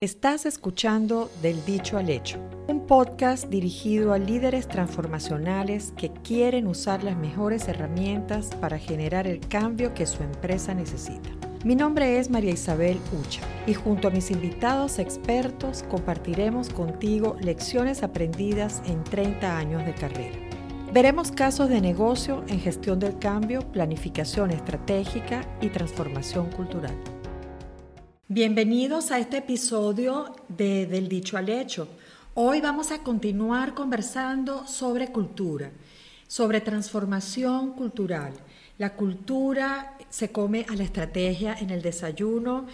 Estás escuchando Del Dicho al Hecho, un podcast dirigido a líderes transformacionales que quieren usar las mejores herramientas para generar el cambio que su empresa necesita. Mi nombre es María Isabel Ucha y junto a mis invitados expertos compartiremos contigo lecciones aprendidas en 30 años de carrera. Veremos casos de negocio en gestión del cambio, planificación estratégica y transformación cultural. Bienvenidos a este episodio de Del Dicho al Hecho. Hoy vamos a continuar conversando sobre cultura, sobre transformación cultural. La cultura se come a la estrategia en el desayuno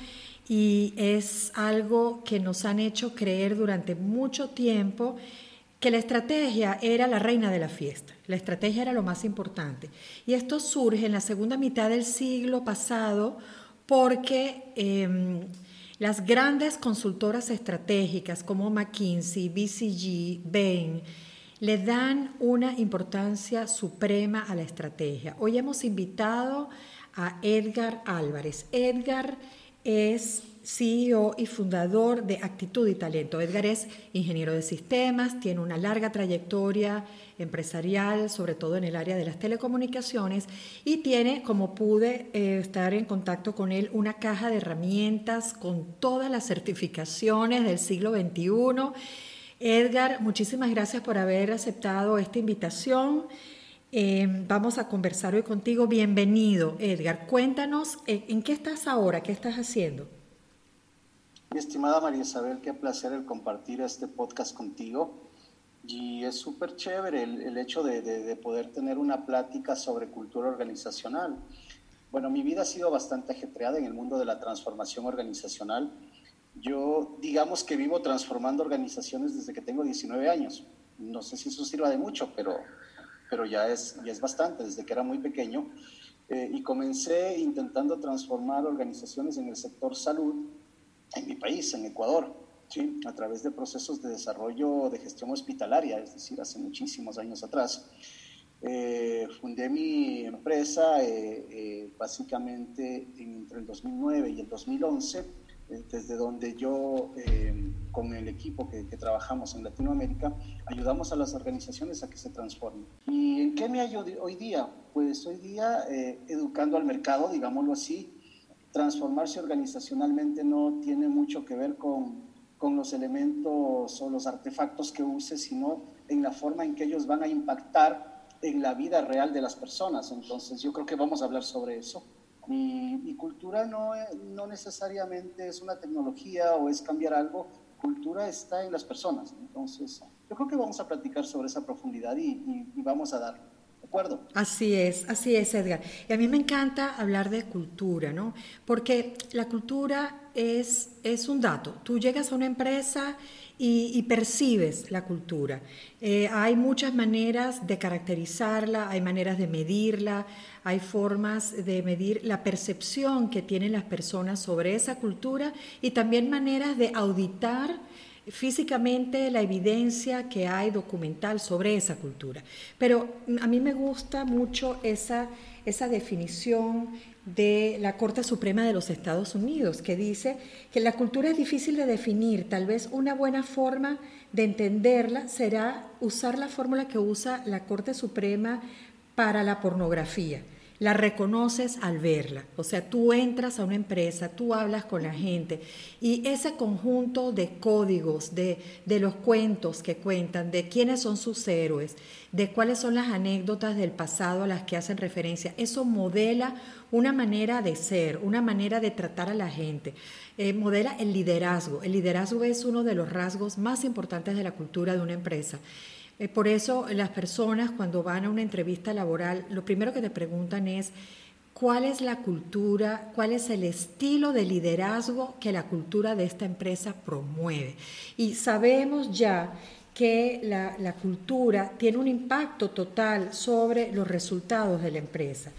y es algo que nos han hecho creer durante mucho tiempo que la estrategia era la reina de la fiesta, la estrategia era lo más importante. Y esto surge en la segunda mitad del siglo pasado porque em, las grandes consultoras estratégicas como McKinsey, BCG, Bain, le dan una importancia suprema a la estrategia. Hoy hemos invitado a Edgar Álvarez. Edgar es CEO y fundador de Actitud y Talento. Edgar es ingeniero de sistemas, tiene una larga trayectoria empresarial, sobre todo en el área de las telecomunicaciones, y tiene, como pude eh, estar en contacto con él, una caja de herramientas con todas las certificaciones del siglo XXI. Edgar, muchísimas gracias por haber aceptado esta invitación. Eh, vamos a conversar hoy contigo. Bienvenido, Edgar. Cuéntanos, eh, ¿en qué estás ahora? ¿Qué estás haciendo? Mi estimada María Isabel, qué placer el compartir este podcast contigo. Y es súper chévere el, hecho de, poder tener una plática sobre cultura organizacional. Bueno, mi vida ha sido bastante ajetreada en el mundo de la transformación organizacional. Yo, digamos que vivo transformando organizaciones desde que tengo 19 años. No sé si eso sirva de mucho, pero, pero ya, es, ya es bastante, desde que era muy pequeño. Eh, y comencé intentando transformar organizaciones en el sector salud en mi país, en Ecuador, ¿sí? a través de procesos de desarrollo de gestión hospitalaria, es decir, hace muchísimos años atrás. Eh, fundé mi empresa eh, eh, básicamente entre el 2009 y el 2011, desde donde yo con el equipo que, que, trabajamos en Latinoamérica ayudamos a las organizaciones a que se transformen. ¿Y en qué me ayudo hoy día? Pues hoy día educando al mercado, digámoslo así, transformarse organizacionalmente no tiene mucho que ver con, con los elementos o los artefactos que use, sino en la forma en que ellos van a impactar en la vida real de las personas. Entonces yo creo que vamos a hablar sobre eso. Y, cultura no, no necesariamente es una tecnología o es cambiar algo, cultura está en las personas. Entonces yo creo que vamos a platicar sobre esa profundidad y, y vamos a dar Así es, así es, Edgar. Y a mí me encanta hablar de cultura, ¿no? Porque la cultura es, es un dato. Tú llegas a una empresa y, percibes la cultura. Eh, hay muchas maneras de caracterizarla, hay maneras de medirla, hay formas de medir la percepción que tienen las personas sobre esa cultura y también maneras de auditar físicamente la evidencia que hay documental sobre esa cultura. Pero a mí me gusta mucho esa, esa definición de la Corte Suprema de los Estados Unidos, que dice que la cultura es difícil de definir, tal vez una buena forma de entenderla será usar la fórmula que usa la Corte Suprema para la pornografía la reconoces al verla. O sea, tú entras a una empresa, tú hablas con la gente y ese conjunto de códigos, de, de, los cuentos que cuentan, de quiénes son sus héroes, de cuáles son las anécdotas del pasado a las que hacen referencia, eso modela una manera de ser, una manera de tratar a la gente. Eh, modela el liderazgo. El liderazgo es uno de los rasgos más importantes de la cultura de una empresa. Por eso las personas cuando van a una entrevista laboral, lo primero que te preguntan es cuál es la cultura, cuál es el estilo de liderazgo que la cultura de esta empresa promueve. Y sabemos ya que la, la cultura tiene un impacto total sobre los resultados de la empresa.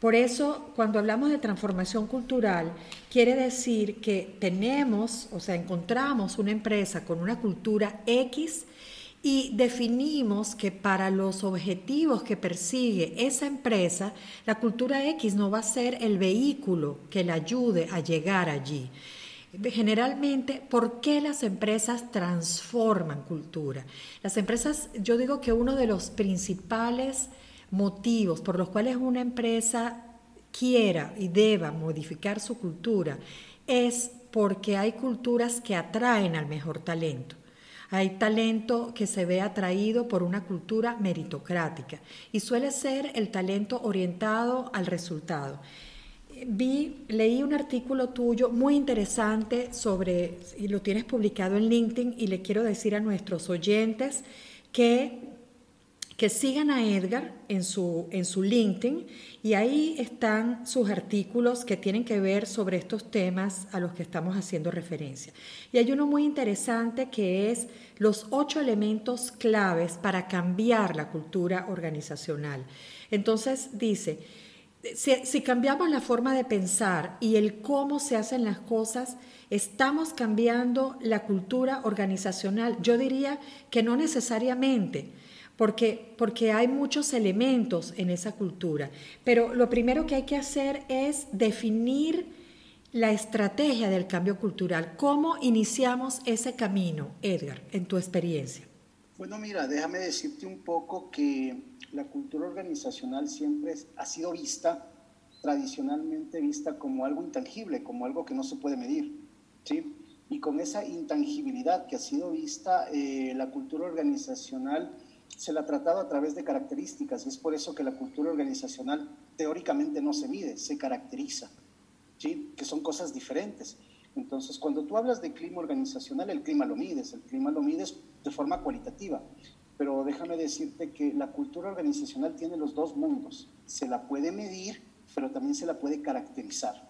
Por eso, cuando hablamos de transformación cultural, quiere decir que tenemos, o sea, encontramos una empresa con una cultura X y definimos que para los objetivos que persigue esa empresa, la cultura X no va a ser el vehículo que le ayude a llegar allí. Generalmente, ¿por qué las empresas transforman cultura? Las empresas, yo digo que uno de los principales motivos por los cuales una empresa quiera y deba modificar su cultura es porque hay culturas que atraen al mejor talento. Hay talento que se ve atraído por una cultura meritocrática y suele ser el talento orientado al resultado. Vi, leí un artículo tuyo muy interesante sobre, y lo tienes publicado en LinkedIn, y le quiero decir a nuestros oyentes que que sigan a Edgar en su, en su LinkedIn y ahí están sus artículos que tienen que ver sobre estos temas a los que estamos haciendo referencia. Y hay uno muy interesante que es los ocho elementos claves para cambiar la cultura organizacional. Entonces dice, si, si cambiamos la forma de pensar y el cómo se hacen las cosas, estamos cambiando la cultura organizacional. Yo diría que no necesariamente porque, porque hay muchos elementos en esa cultura. Pero lo primero que hay que hacer es definir la estrategia del cambio cultural. ¿Cómo iniciamos ese camino, Edgar, en tu experiencia? Bueno, mira, déjame decirte un poco que la cultura organizacional siempre ha sido vista, tradicionalmente vista como algo intangible, como algo que no se puede medir. ¿sí? Y con esa intangibilidad que ha sido vista, eh, la cultura organizacional se la ha tratado a través de características y es por eso que la cultura organizacional teóricamente no se mide, se caracteriza, ¿sí? que son cosas diferentes. Entonces, cuando tú hablas de clima organizacional, el clima lo mides, el clima lo mides de forma cualitativa, pero déjame decirte que la cultura organizacional tiene los dos mundos, se la puede medir, pero también se la puede caracterizar.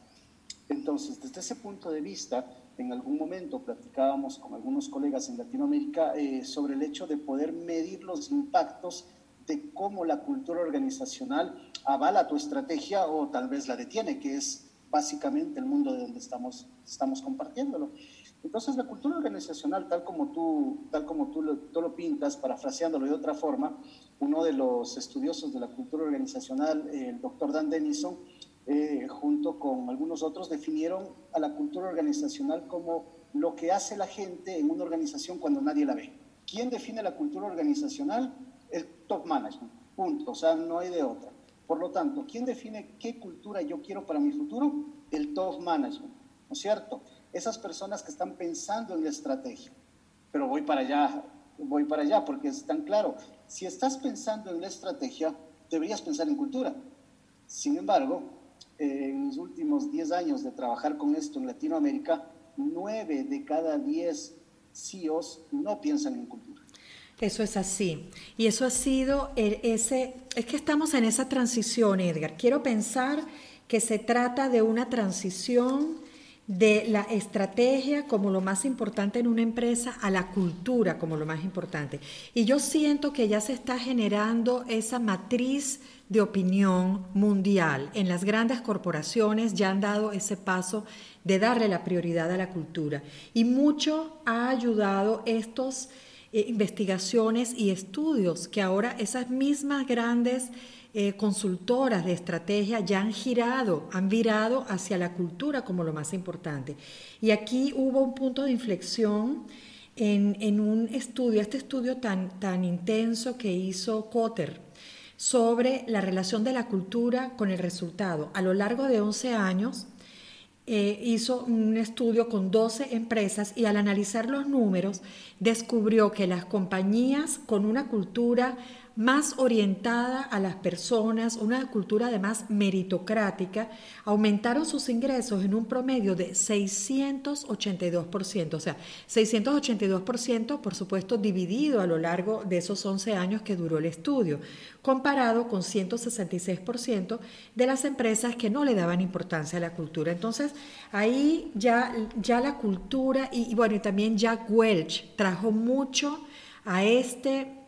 Entonces, desde ese punto de vista, en algún momento platicábamos con algunos colegas en Latinoamérica eh, sobre el hecho de poder medir los impactos de cómo la cultura organizacional avala tu estrategia o tal vez la detiene, que es básicamente el mundo de donde estamos, compartiéndolo. Entonces la cultura organizacional, tal como tú, tal como tú lo, tú lo pintas, parafraseándolo de otra forma, uno de los estudiosos de la cultura organizacional, el doctor Dan Denison, eh, junto con algunos otros, definieron a la cultura organizacional como lo que hace la gente en una organización cuando nadie la ve. ¿Quién define la cultura organizacional? El top management, punto, o sea, no hay de otra. Por lo tanto, ¿quién define qué cultura yo quiero para mi futuro? El top management, ¿no es cierto? Esas personas que están pensando en la estrategia. Pero voy para allá, voy para allá, porque es tan claro. Si estás pensando en la estrategia, deberías pensar en cultura. Sin embargo, en los últimos 10 años de trabajar con esto en Latinoamérica, 9 de cada 10 CEOs no piensan en cultura. Eso es así. Y eso ha sido ese, es que estamos en esa transición, Edgar. Quiero pensar que se trata de una transición de la estrategia como lo más importante en una empresa a la cultura como lo más importante. Y yo siento que ya se está generando esa matriz de opinión mundial. En las grandes corporaciones ya han dado ese paso de darle la prioridad a la cultura. Y mucho ha ayudado estos eh, investigaciones y estudios que ahora esas mismas grandes eh, consultoras de estrategia ya han girado, han virado hacia la cultura como lo más importante. Y aquí hubo un punto de inflexión en, un estudio, este estudio tan, tan intenso que hizo Cotter sobre la relación de la cultura con el resultado. A lo largo de 11 años eh, hizo un estudio con 12 empresas y al analizar los números descubrió que las compañías con una cultura más orientada a las personas, una cultura además meritocrática, aumentaron sus ingresos en un promedio de 682%, o sea, 682% por supuesto dividido a lo largo de esos 11 años que duró el estudio, comparado con 166% de las empresas que no le daban importancia a la cultura. Entonces, ahí ya, ya la cultura y, bueno, y también Jack Welch trajo mucho a este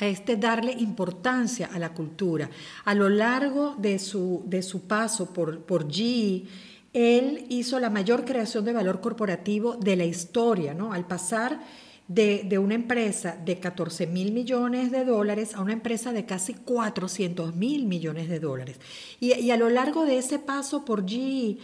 a este darle importancia a la cultura. A lo largo de su, de su paso por, por GE, él hizo la mayor creación de valor corporativo de la historia, ¿no? Al pasar de, una empresa de 14 mil millones de dólares a una empresa de casi 400 mil millones de dólares. Y, y, a lo largo de ese paso por GE,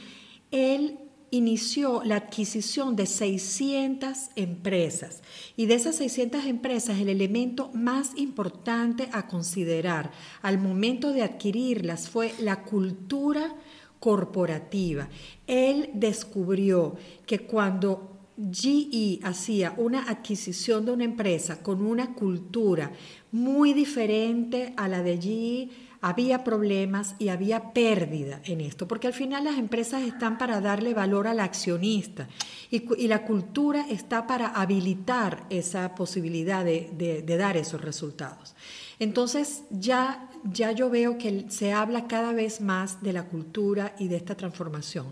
él inició la adquisición de 600 empresas y de esas 600 empresas el elemento más importante a considerar al momento de adquirirlas fue la cultura corporativa. Él descubrió que cuando GE hacía una adquisición de una empresa con una cultura muy diferente a la de GE, había problemas y había pérdida en esto, porque al final las empresas están para darle valor al accionista y, la cultura está para habilitar esa posibilidad de, de dar esos resultados. Entonces ya, ya yo veo que se habla cada vez más de la cultura y de esta transformación.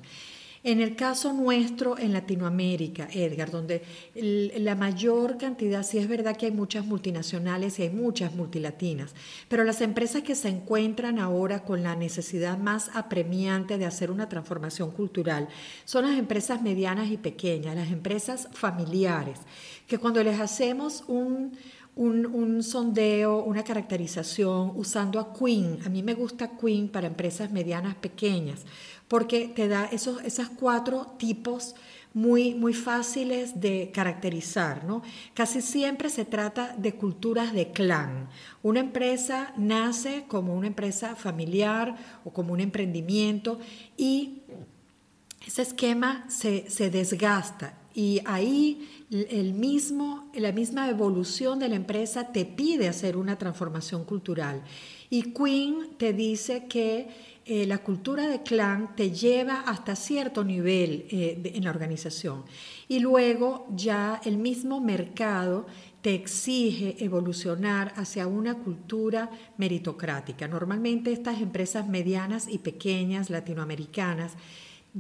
En el caso nuestro en Latinoamérica, Edgar, donde la mayor cantidad, sí es verdad que hay muchas multinacionales y hay muchas multilatinas, pero las empresas que se encuentran ahora con la necesidad más apremiante de hacer una transformación cultural son las empresas medianas y pequeñas, las empresas familiares, que cuando les hacemos un, un, sondeo, una caracterización usando a Queen. A mí me gusta Queen para empresas medianas pequeñas, porque te da esos esas cuatro tipos muy, muy fáciles de caracterizar. ¿no? Casi siempre se trata de culturas de clan. Una empresa nace como una empresa familiar o como un emprendimiento y ese esquema se, se desgasta y ahí el mismo, la misma evolución de la empresa te pide hacer una transformación cultural. Y Queen te dice que eh, la cultura de clan te lleva hasta cierto nivel eh, en la organización. Y luego ya el mismo mercado te exige evolucionar hacia una cultura meritocrática. Normalmente estas empresas medianas y pequeñas latinoamericanas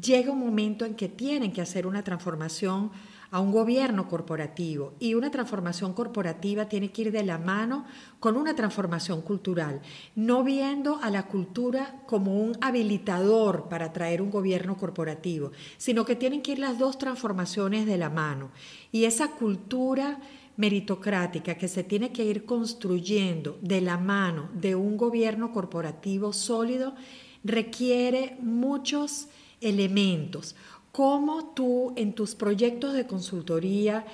llega un momento en que tienen que hacer una transformación a un gobierno corporativo y una transformación corporativa tiene que ir de la mano con una transformación cultural, no viendo a la cultura como un habilitador para traer un gobierno corporativo, sino que tienen que ir las dos transformaciones de la mano. Y esa cultura meritocrática que se tiene que ir construyendo de la mano de un gobierno corporativo sólido requiere muchos elementos. ¿Cómo tú en tus proyectos de consultoría,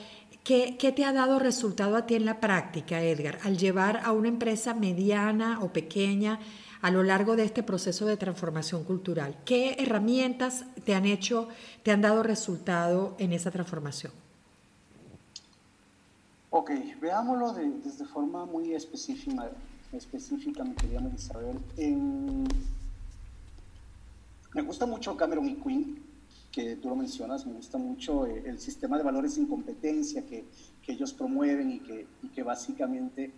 qué, te ha dado resultado a ti en la práctica, Edgar, al llevar a una empresa mediana o pequeña a lo largo de este proceso de transformación cultural? ¿Qué herramientas te han hecho, te han dado resultado en esa transformación? Ok, veámoslo desde forma muy específica, específica mi querida Isabel. me gusta mucho Cameron y Quinn, que tú lo mencionas, me gusta mucho eh, el sistema de valores sin competencia que, que ellos promueven y que, y que, básicamente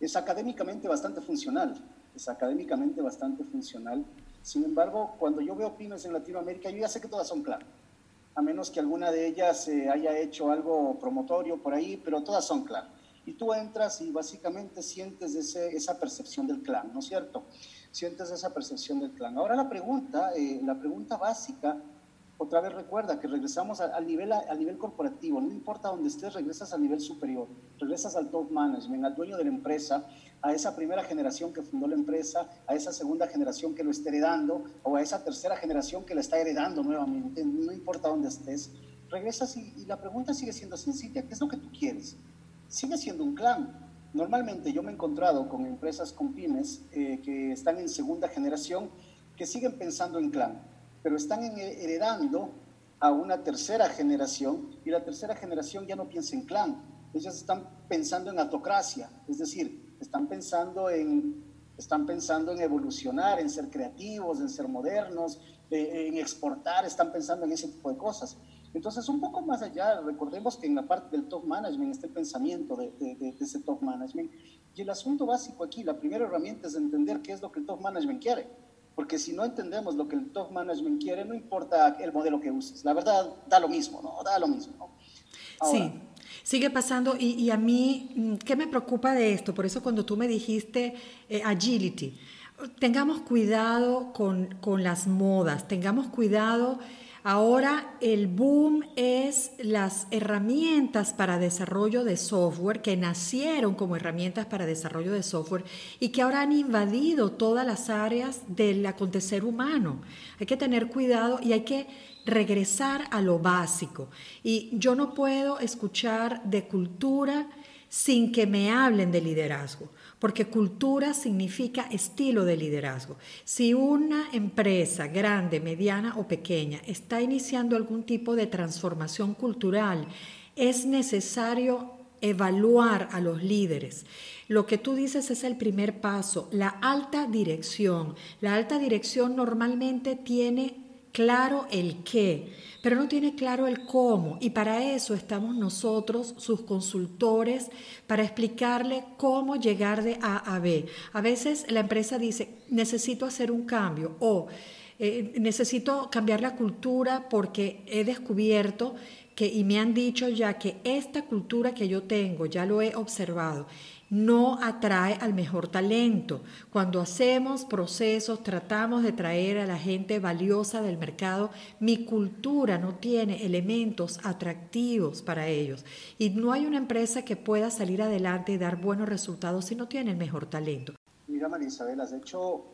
es académicamente bastante funcional, es académicamente bastante funcional. Sin embargo, cuando yo veo pymes en Latinoamérica, yo ya sé que todas son clan, a menos que alguna de ellas eh, haya hecho algo promotorio por ahí, pero todas son clan. Y tú entras y básicamente sientes ese, esa percepción del clan, ¿no es cierto? Sientes esa percepción del clan. Ahora la pregunta, eh, la pregunta básica otra vez recuerda que regresamos al nivel, al nivel corporativo, no importa dónde estés, regresas al nivel superior, regresas al top management, al dueño de la empresa, a esa primera generación que fundó la empresa, a esa segunda generación que lo está heredando o a esa tercera generación que la está heredando nuevamente, no importa dónde estés, regresas y, la pregunta sigue siendo sencilla, ¿qué es lo que tú quieres? Sigue siendo un clan. Normalmente yo me he encontrado con empresas, con pymes eh, que están en segunda generación que siguen pensando en clan pero están heredando a una tercera generación y la tercera generación ya no piensa en clan, ellos están pensando en autocracia, es decir, están pensando en, están pensando en evolucionar, en ser creativos, en ser modernos, en exportar, están pensando en ese tipo de cosas. Entonces, un poco más allá, recordemos que en la parte del top management está el pensamiento de, de, ese top management. Y el asunto básico aquí, la primera herramienta es entender qué es lo que el top management quiere porque si no entendemos lo que el top management quiere, no importa el modelo que uses. La verdad, da lo mismo, ¿no? Da lo mismo. sí. Sigue pasando y, a mí, mm, ¿qué me preocupa de esto? Por eso cuando tú me dijiste eh, agility, tengamos cuidado con, con, las modas, tengamos cuidado Ahora el boom es las herramientas para desarrollo de software que nacieron como herramientas para desarrollo de software y que ahora han invadido todas las áreas del acontecer humano. Hay que tener cuidado y hay que regresar a lo básico. Y yo no puedo escuchar de cultura sin que me hablen de liderazgo porque cultura significa estilo de liderazgo. Si una empresa grande, mediana o pequeña está iniciando algún tipo de transformación cultural, es necesario evaluar a los líderes. Lo que tú dices es el primer paso, la alta dirección. La alta dirección normalmente tiene claro el qué, pero no tiene claro el cómo. Y para eso estamos nosotros, sus consultores, para explicarle cómo llegar de A a B. A veces la empresa dice, necesito hacer un cambio o eh, necesito cambiar la cultura porque he descubierto que, y me han dicho ya que esta cultura que yo tengo, ya lo he observado, no atrae al mejor talento. Cuando hacemos procesos, tratamos de traer a la gente valiosa del mercado, mi cultura no tiene elementos atractivos para ellos. Y no hay una empresa que pueda salir adelante y dar buenos resultados si no tiene el mejor talento. Mira, María Isabel, has hecho,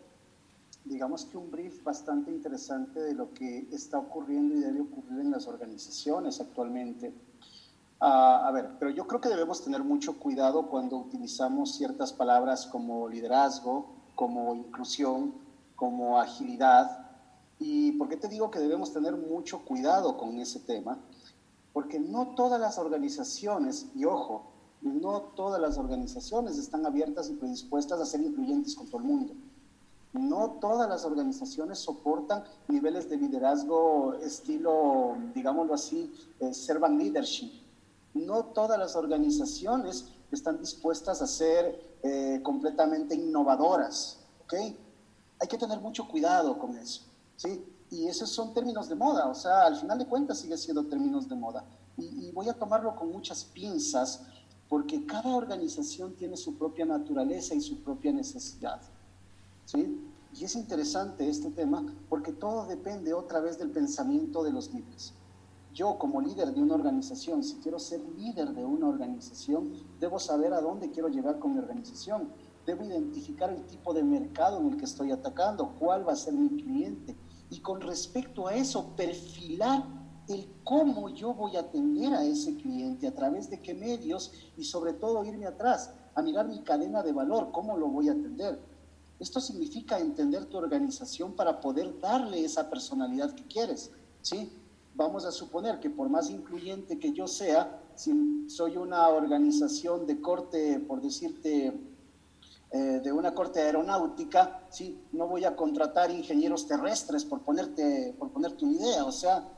digamos que un brief bastante interesante de lo que está ocurriendo y debe ocurrir en las organizaciones actualmente a ver, pero yo creo que debemos tener mucho cuidado cuando utilizamos ciertas palabras como liderazgo, como inclusión, como agilidad. ¿Y por qué te digo que debemos tener mucho cuidado con ese tema? Porque no todas las organizaciones, y ojo, no todas las organizaciones están abiertas y predispuestas a ser incluyentes con todo el mundo. No todas las organizaciones soportan niveles de liderazgo estilo, digámoslo así, eh, servant leadership no todas las organizaciones están dispuestas a ser eh, completamente innovadoras, ¿ok? Hay que tener mucho cuidado con eso, ¿sí? Y esos son términos de moda, o sea, al final de cuentas sigue siendo términos de moda. Y, y voy a tomarlo con muchas pinzas porque cada organización tiene su propia naturaleza y su propia necesidad, ¿sí? Y es interesante este tema porque todo depende otra vez del pensamiento de los líderes yo como líder de una organización, si quiero ser líder de una organización, debo saber a dónde quiero llegar con mi organización. Debo identificar el tipo de mercado en el que estoy atacando, cuál va a ser mi cliente. Y con respecto a eso, perfilar el cómo yo voy a atender a ese cliente, a través de qué medios y sobre todo irme atrás, a mirar mi cadena de valor, cómo lo voy a atender. Esto significa entender tu organización para poder darle esa personalidad que quieres, ¿sí? vamos a suponer que por más incluyente que yo sea, si soy una organización de corte, por decirte, eh, de una corte aeronáutica, ¿sí? no voy a contratar ingenieros terrestres por ponerte, por ponerte una idea, o sea,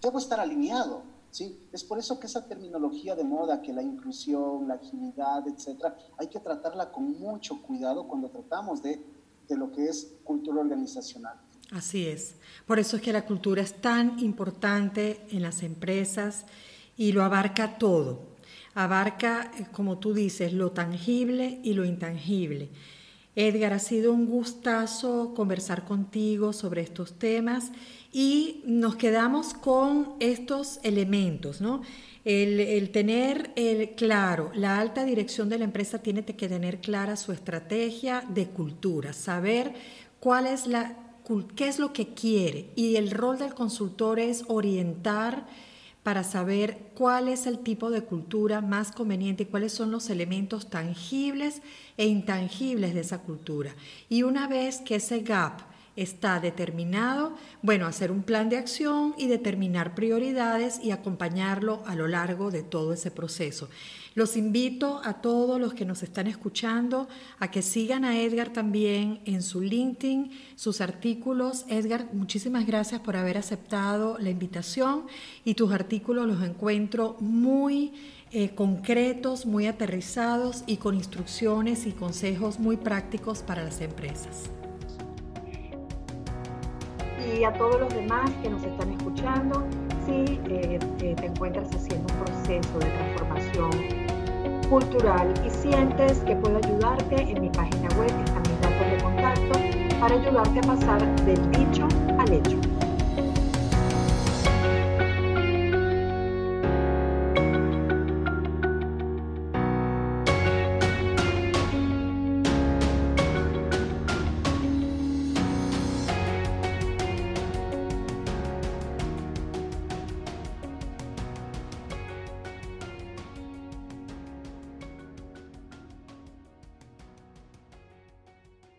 debo estar alineado. ¿Sí? Es por eso que esa terminología de moda, que la inclusión, la agilidad, etcétera, hay que tratarla con mucho cuidado cuando tratamos de, de lo que es cultura organizacional. Así es. Por eso es que la cultura es tan importante en las empresas y lo abarca todo. Abarca, eh, como tú dices, lo tangible y lo intangible. Edgar, ha sido un gustazo conversar contigo sobre estos temas y nos quedamos con estos elementos, ¿no? El, tener el, claro, la alta dirección de la empresa tiene que tener clara su estrategia de cultura, saber cuál es la qué es lo que quiere y el rol del consultor es orientar para saber cuál es el tipo de cultura más conveniente y cuáles son los elementos tangibles e intangibles de esa cultura. Y una vez que ese gap está determinado, bueno, hacer un plan de acción y determinar prioridades y acompañarlo a lo largo de todo ese proceso. Los invito a todos los que nos están escuchando a que sigan a Edgar también en su LinkedIn, sus artículos. Edgar, muchísimas gracias por haber aceptado la invitación y tus artículos los encuentro muy eh, concretos, muy aterrizados y con instrucciones y consejos muy prácticos para las empresas y a todos los demás que nos están escuchando, si eh, eh, te encuentras haciendo un proceso de transformación cultural y sientes que puedo ayudarte, en mi página web están mis datos de contacto para ayudarte a pasar del dicho al hecho.